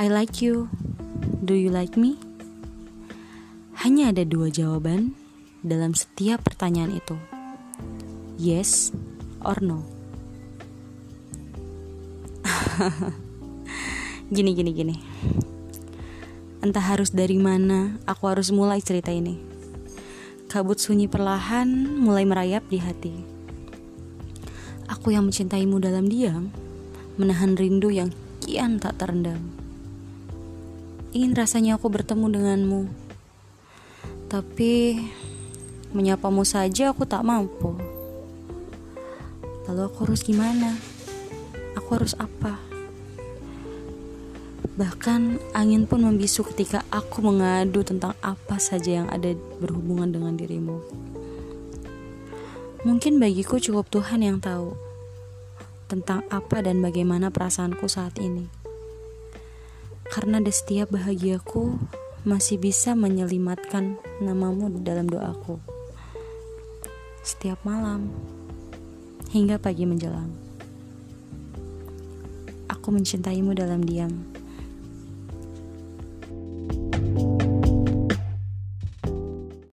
I like you. Do you like me? Hanya ada dua jawaban dalam setiap pertanyaan itu. Yes or no. gini gini gini. Entah harus dari mana aku harus mulai cerita ini. Kabut sunyi perlahan mulai merayap di hati. Aku yang mencintaimu dalam diam, menahan rindu yang kian tak terendam. Ingin rasanya aku bertemu denganmu, tapi menyapamu saja aku tak mampu. Lalu aku harus gimana? Aku harus apa? Bahkan angin pun membisu ketika aku mengadu tentang apa saja yang ada berhubungan dengan dirimu. Mungkin bagiku cukup Tuhan yang tahu tentang apa dan bagaimana perasaanku saat ini. Karena di setiap bahagiaku masih bisa menyelimatkan namamu di dalam doaku. Setiap malam hingga pagi menjelang. Aku mencintaimu dalam diam.